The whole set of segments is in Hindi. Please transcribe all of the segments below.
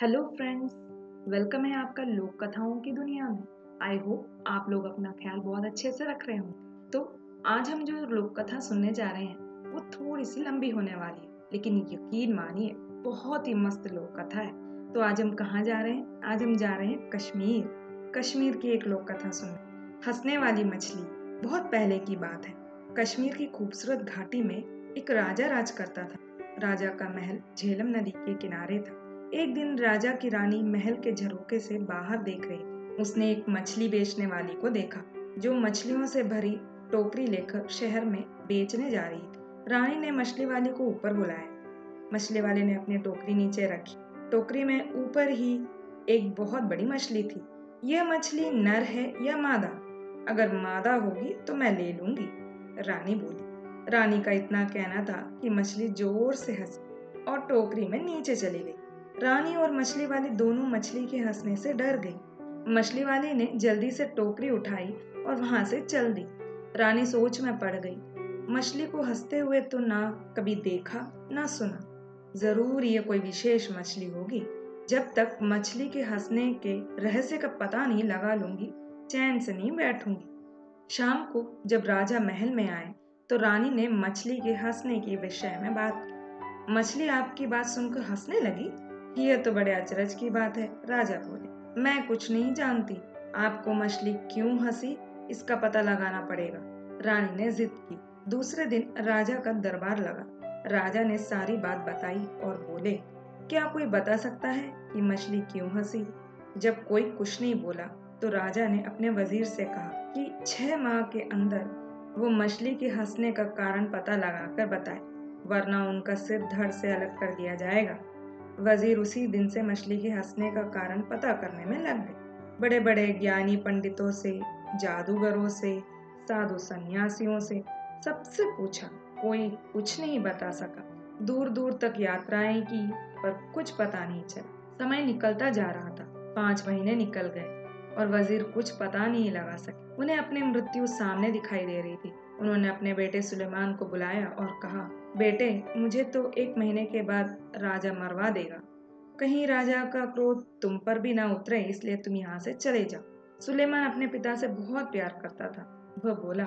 हेलो फ्रेंड्स वेलकम है आपका लोक कथाओं की दुनिया में। आई होप आप लोग अपना ख्याल बहुत अच्छे से रख रहे हो तो आज हम जो लोक कथा सुनने जा रहे हैं, वो थोड़ी सी लंबी होने वाली है, लेकिन यकीन मानिए, बहुत ही मस्त लोक कथा है। तो आज हम कहाँ जा रहे हैं? आज हम जा रहे हैं कश्मीर। कश्मीर की एक लोक कथा सुनने हंसने वाली मछली, बहुत पहले की बात है। कश्मीर की खूबसूरत घाटी में एक राजा राज करता था। राजा का महल झेलम नदी के किनारे था। एक दिन राजा की रानी महल के झरोके से बाहर देख रही। उसने एक मछली बेचने वाली को देखा, जो मछलियों से भरी टोकरी लेकर शहर में बेचने जा रही थी। रानी ने मछली वाले को ऊपर बुलाया। मछली वाले ने अपनी टोकरी नीचे रखी। टोकरी में ऊपर ही एक बहुत बड़ी मछली थी। यह मछली नर है या मादा? अगर मादा होगी तो मैं ले लूँगी, रानी बोली। रानी का इतना कहना था कि मछली ज़ोर से हँसी और टोकरी में नीचे चली गई। रानी और मछली वाली दोनों मछली के हंसने से डर गई। मछली वाली ने जल्दी से टोकरी उठाई और वहाँ से चल दी। रानी सोच में पड़ गई। मछली को हँसते हुए तो ना कभी देखा, ना सुना। ज़रूर ये कोई विशेष मछली होगी। जब तक मछली के हंसने के रहस्य का पता नहीं लगा लूँगी, चैन से नहीं बैठूँगी। शाम को जब राजा महल में आए तो रानी ने मछली के हंसने के विषय में बात की। मछली आपकी बात सुनकर हंसने लगी? यह तो बड़े अचरज की बात है, राजा बोले। मैं कुछ नहीं जानती, आपको मछली क्यों हँसी? इसका पता लगाना पड़ेगा। रानी ने जिद की। दूसरे दिन राजा का दरबार लगा। राजा ने सारी बात बताई और बोले, क्या कोई बता सकता है कि मछली क्यों हँसी? जब कोई कुछ नहीं बोला तो राजा ने अपने वज़ीर से कहा कि छह माह के अंदर वो मछली के हंसने का कारण पता लगाकर बताए, वरना उनका सिर धड़ से अलग कर दिया जाएगा। वज़ीर उसी दिन से मछली के हंसने का कारण पता करने में लग गए। बड़े बड़े ज्ञानी पंडितों से, जादूगरों से, साधु सन्यासियों से सबसे पूछा, कोई कुछ नहीं बता सका। दूर दूर तक यात्राएँ की, पर कुछ पता नहीं चला। समय निकलता जा रहा था, पाँच महीने निकल गए, और वज़ीर कुछ पता नहीं लगा सके। उन्हें अपनी मृत्यु सामने दिखाई दे रही थी। उन्होंने अपने बेटे सुलेमान को बुलाया और कहा बेटे, मुझे तो एक महीने के बाद राजा मरवा देगा। कहीं राजा का क्रोध तुम पर भी ना उतरे, इसलिए तुम यहाँ से चले जाओ। सुलेमान अपने पिता से बहुत प्यार करता था। वह बोला,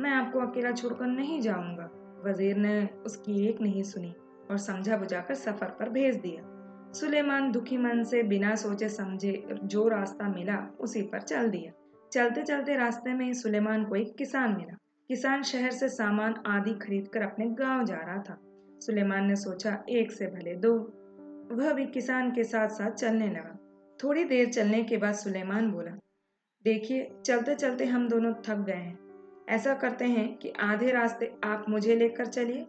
मैं आपको अकेला छोड़कर नहीं जाऊँगा। वज़ीर ने उसकी एक नहीं सुनी और समझा बुझाकर सफ़र पर भेज दिया। सुलेमान दुखी मन से बिना सोचे समझे जो रास्ता मिला, उसी पर चल दिया। चलते चलते रास्ते में सुलेमान को एक किसान मिला। किसान शहर से सामान आदि खरीद कर अपने गाँव जा रहा था। सुलेमान ने सोचा, एक से भले दो। वह भी किसान के साथ साथ चलने लगा। थोड़ी देर चलने के बाद सुलेमान बोला, देखिए चलते चलते हम दोनों थक गए हैं। ऐसा करते हैं कि आधे रास्ते आप मुझे लेकर चलिए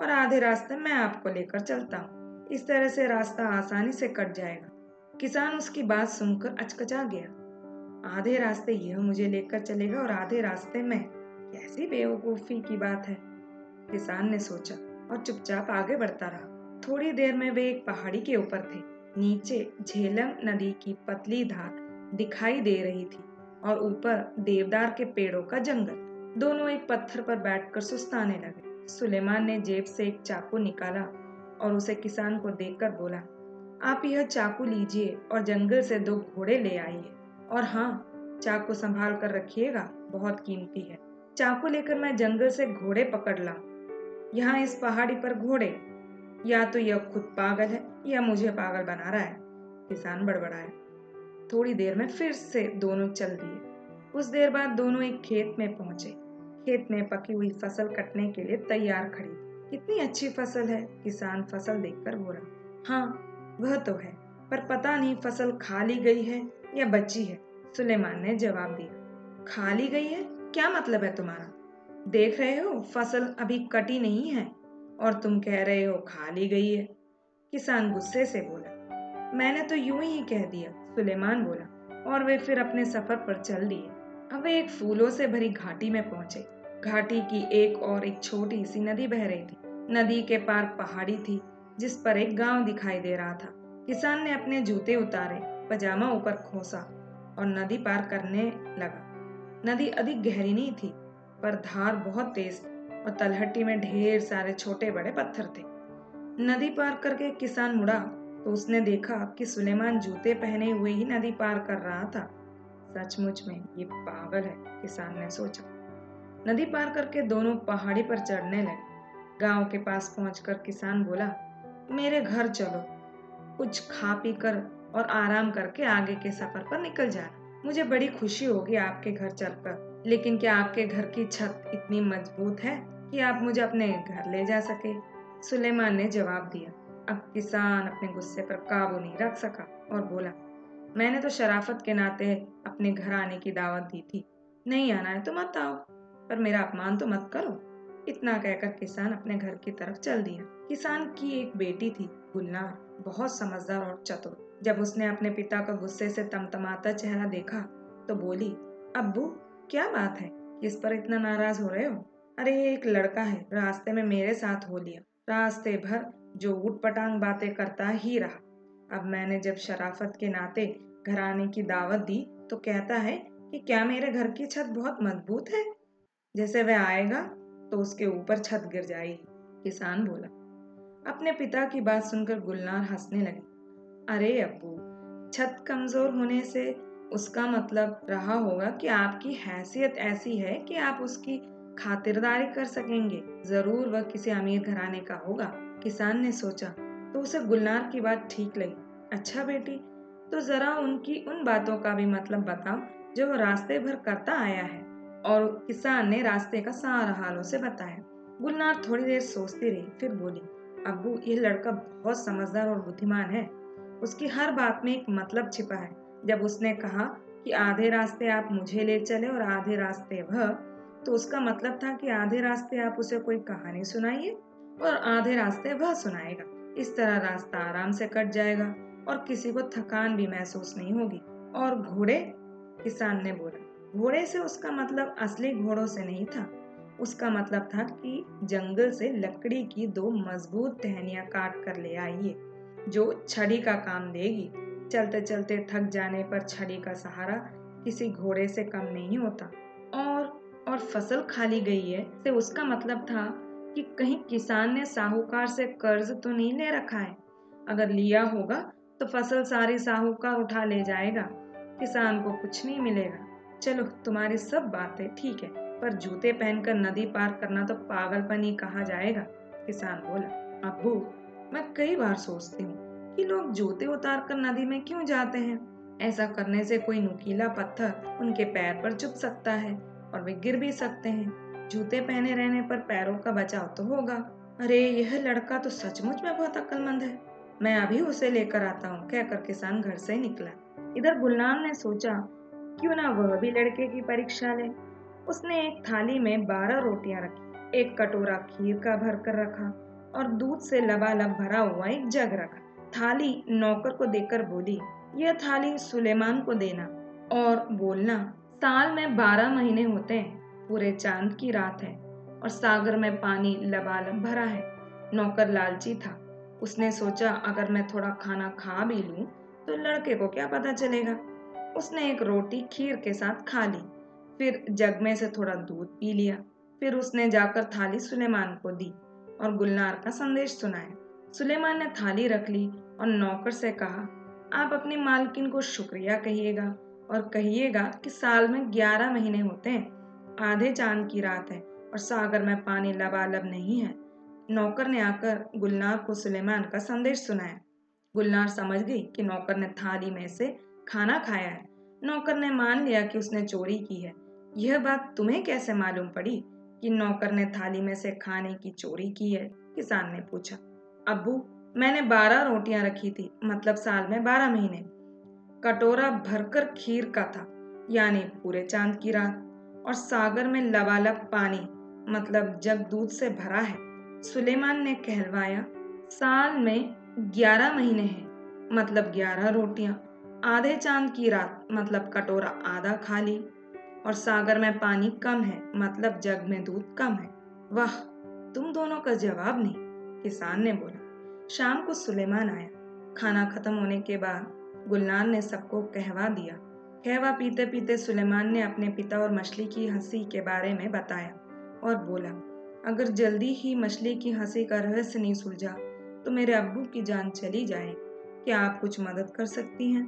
और आधे रास्ते मैं आपको लेकर चलता हूँ। इस तरह से रास्ता आसानी से कट जाएगा। किसान उसकी बात सुनकर अचकचा गया। आधे रास्ते यह मुझे लेकर चलेगा और आधे रास्ते में। कैसी बेवकूफ़ी की बात है? किसान ने सोचा और चुपचाप आगे बढ़ता रहा। थोड़ी देर में वे एक पहाड़ी के ऊपर थे। नीचे झेलम नदी की पतली धार दिखाई दे रही थी और ऊपर देवदार के पेड़ों का जंगल। दोनों एक पत्थर पर बैठकर सुस्ताने लगे। सुलेमान ने जेब से एक चाकू निकाला और उसे किसान को देखकर बोला, आप यह चाकू लीजिए और जंगल से दो घोड़े ले आइए। और हाँ चाकू संभाल कर रखिएगा, बहुत कीमती है। चाकू लेकर मैं जंगल से घोड़े पकड़ ला। यहाँ इस पहाड़ी पर घोड़े। या तो यह खुद पागल है, या मुझे पागल बना रहा है। किसान बड़बड़ाया थोड़ी देर में फिर से दोनों चल दिए। कुछ देर बाद दोनों एक खेत में पहुँचे। खेत में पकी हुई फ़सल कटने के लिए तैयार खड़ी। कितनी अच्छी फ़सल है, किसान फ़सल देखकर बोला। हाँ वह तो है, पर पता नहीं फ़सल खाली गई है या बची है, सुलेमान ने जवाब दिया। खाली गई है? क्या मतलब है तुम्हारा? देख रहे हो, फ़सल अभी कटी नहीं है और तुम कह रहे हो खा ली गई है। किसान गुस्से से बोला, मैंने तो यूँ ही कह दिया, सुलेमान बोला, और वे फिर अपने सफ़र पर चल दिए। अब वे एक फूलों से भरी घाटी में पहुँचे। घाटी की एक और एक छोटी सी नदी बह रही थी। नदी के पार पहाड़ी थी, जिस पर एक गाँव दिखाई दे रहा था। किसान ने अपने जूते उतारे, पजामा ऊपर खोसा और नदी पार करने लगा। नदी अधिक गहरी नहीं थी, पर धार बहुत तेज और तलहटी में ढेर सारे छोटे बड़े पत्थर थे। नदी पार करके किसान मुड़ा तो उसने देखा कि सुलेमान जूते पहने हुए ही नदी पार कर रहा था। सचमुच में ये पागल है, किसान ने सोचा। नदी पार करके दोनों पहाड़ी पर चढ़ने लगे। गाँव के पास पहुंचकर किसान बोला, मेरे घर चलो। कुछ खा पी कर और आराम करके आगे के सफ़र पर निकल जाना। मुझे बड़ी खुशी होगी आपके घर चलकर। लेकिन क्या आपके घर की छत इतनी मज़बूत है कि आप मुझे अपने घर ले जा सके? सुलेमान ने जवाब दिया। अब किसान अपने गुस्से पर काबू नहीं रख सका और बोला, मैंने तो शराफत के नाते अपने घर आने की दावत दी थी। नहीं आना है तो मत आओ, पर मेरा अपमान तो मत करो। इतना कहकर किसान अपने घर की तरफ़ चल दिया। किसान की एक बेटी थी, गुलनार, बहुत समझदार और चतुर। जब उसने अपने पिता का गुस्से से तमतमाता चेहरा देखा तो बोली, अब्बू, क्या बात है? किस पर इतना नाराज़ हो रहे हो? अरे, ये एक लड़का है, रास्ते में मेरे साथ हो लिया। रास्ते भर जो उठ पटांग बातें करता ही रहा। अब मैंने जब शराफत के नाते घर आने की दावत दी तो कहता है कि क्या मेरे घर की छत बहुत मज़बूत है? जैसे वह आएगा तो उसके ऊपर छत गिर जाएगी, किसान बोला। अपने पिता की बात सुनकर गुलनार हंसने लगी। अरे अब्बू छत कमज़ोर होने से उसका मतलब रहा होगा कि आपकी हैसियत ऐसी है कि आप उसकी खातिरदारी कर सकेंगे। ज़रूर वह किसी अमीर घराने का होगा, किसान ने सोचा। तो उसे गुलनार की बात ठीक लगी। अच्छा बेटी तो जरा उनकी उन बातों का भी मतलब बताओ जो वो रास्ते भर करता आया है और किसान ने रास्ते का सारा हाल उसे बताया। गुलनार थोड़ी देर सोचती रही, फिर बोली अबू ये लड़का बहुत समझदार और बुद्धिमान है। उसकी हर बात में एक मतलब छिपा है। जब उसने कहा कि आधे रास्ते आप मुझे ले चले और आधे रास्ते वह तो उसका मतलब था कि आधे रास्ते आप उसे कोई कहानी सुनाइए और आधे रास्ते वह सुनाएगा। इस तरह रास्ता आराम से कट जाएगा और किसी को थकान भी महसूस नहीं होगी। और घोड़े, किसान ने बोला, घोड़े से उसका मतलब असली घोड़ों से नहीं था। उसका मतलब था कि जंगल से लकड़ी की दो मज़बूत टहनियाँ काट कर ले आइए। जो छड़ी का काम देगी। चलते चलते थक जाने पर छड़ी का सहारा किसी घोड़े से कम नहीं होता। और और फ़सल खाली गई है, से उसका मतलब था कि कहीं किसान ने साहूकार से कर्ज तो नहीं ले रखा है। अगर लिया होगा तो फ़सल सारी साहूकार उठा ले जाएगा। किसान को कुछ नहीं मिलेगा। चलो, तुम्हारी सब बातें ठीक है, पर जूते पहनकर नदी पार करना तो पागलपन ही कहा जाएगा, किसान बोला। अबू मैं कई बार सोचती हूँ कि लोग जूते उतार कर नदी में क्यों जाते हैं? ऐसा करने से कोई नुकीला पत्थर उनके पैर पर चुप सकता है और वे गिर भी सकते हैं। जूते पहने रहने पर पैरों का बचाव तो होगा। अरे, यह लड़का तो सचमुच में बहुत अक्लमंद है। मैं अभी उसे लेकर आता हूँ, कहकर किसान घर से निकला। इधर गुलनाम ने सोचा, क्यों ना वह भी लड़के की परीक्षा ले? उसने एक थाली में बारह रोटियाँ रखी, एक कटोरा खीर का भर कर रखा और दूध से लबालब भरा हुआ एक जग रखा। थाली नौकर को देकर बोली, यह थाली सुलेमान को देना और बोलना, साल में बारह महीने होते हैं, पूरे चाँद की रात है और सागर में पानी लबालब भरा है। नौकर लालची था। उसने सोचा, अगर मैं थोड़ा खाना खा भी लूँ तो लड़के को क्या पता चलेगा? उसने एक रोटी खीर के साथ खा ली। फिर जग में से थोड़ा दूध पी लिया। फिर उसने जाकर थाली सुलेमान को दी। और गुलनार का संदेश सुनाया सुलेमान ने थाली रख ली और नौकर से कहा, आप अपनी मालकिन को शुक्रिया कहिएगा और कहिएगा कि साल में ग्यारह महीने होते हैं। आधे चाँद की रात है और सागर में पानी लबालब नहीं है। नौकर ने आकर गुलनार को सुलेमान का संदेश सुनाया। गुलनार समझ गई कि नौकर ने थाली में से खाना खाया है। नौकर ने मान लिया कि उसने चोरी की है। यह बात तुम्हें कैसे मालूम पड़ी? कि नौकर ने थाली में से खाने की चोरी की है, किसान ने पूछा। अबू मैंने बारह रोटियाँ रखी थी मतलब साल में बारह महीने। कटोरा भरकर खीर का था, यानी पूरे चाँद की रात। और सागर में लबालब पानी मतलब जग दूध से भरा है। सुलेमान ने कहलवाया, साल में ग्यारह महीने हैं मतलब ग्यारह रोटियाँ। आधे चाँद की रात मतलब कटोरा आधा खाली और सागर में पानी कम है मतलब जग में दूध कम है। वाह, तुम दोनों का जवाब नहीं, किसान ने बोला। शाम को सुलेमान आया। खाना खत्म होने के बाद गुलनार ने सबको कहवा दिया। कहवा पीते पीते सुलेमान ने अपने पिता और मछली की हँसी के बारे में बताया और बोला, अगर जल्दी ही मछली की हँसी का रहस्य नहीं सुलझा तो मेरे अब्बू की जान चली जाए। क्या आप कुछ मदद कर सकती हैं?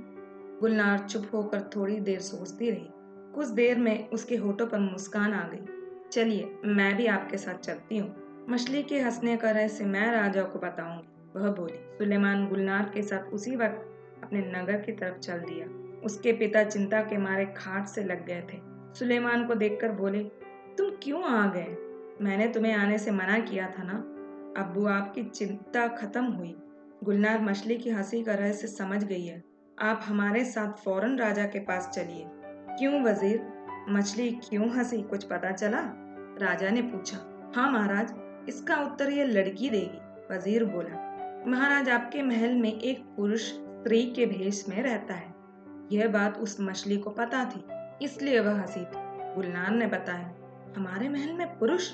गुलनार चुप होकर थोड़ी देर सोचती रही। कुछ देर में उसके होठों पर मुस्कान आ गई। चलिए, मैं भी आपके साथ चलती हूँ। मछली के हंसने का रहस्य मैं राजा को बताऊँगी। वह बोली, सुलेमान गुलनार के साथ उसी वक्त अपने नगर की तरफ़ चल दिया। उसके पिता चिंता के मारे खाट से लग गए थे। सुलेमान को देखकर बोले, तुम क्यों आ गए? मैंने तुम्हें आने से मना किया था ना? अब्बू, आपकी चिंता खत्म हुई। गुलनार मछली की हँसी का रहस्य समझ गई है। आप हमारे साथ फ़ौरन राजा के पास चलिए। क्यों वज़ीर? मछली क्यों हँसी? कुछ पता चला? राजा ने पूछा। हाँ महाराज, इसका उत्तर ये लड़की देगी, वज़ीर बोला। महाराज, आपके महल में एक पुरुष स्त्री के भेष में रहता है। यह बात उस मछली को पता थी, इसलिए वह हँसी थी। गुलनार ने बताया, हमारे महल में पुरुष?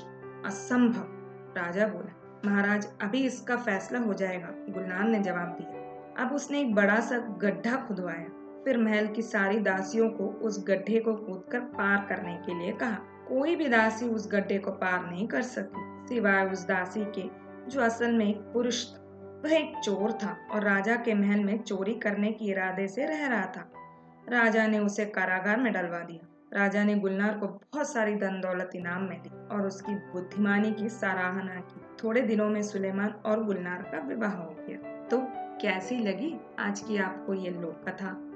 असंभव। राजा बोला, महाराज, अभी इसका फैसला हो जाएगा। गुलनार ने जवाब दिया, अब उसने एक बड़ा सा गड्ढा खुदवाया। फिर महल की सारी दासियों को उस गड्ढे को कूदकर पार करने के लिए कहा। कोई भी दासी उस गड्ढे को पार नहीं कर सकी, सिवाय उस दासी के, जो असल में एक पुरुष था। वह एक चोर था और राजा के महल में चोरी करने के इरादे से रह रहा था। राजा ने उसे कारागार में डलवा दिया। राजा ने गुलनार को बहुत सारी धन दौलत इनाम में दी और उसकी बुद्धिमानी की सराहना की। थोड़े दिनों में सुलेमान और गुलनार का विवाह हो गया। तो कैसी लगी आज की आपको ये लोक कथा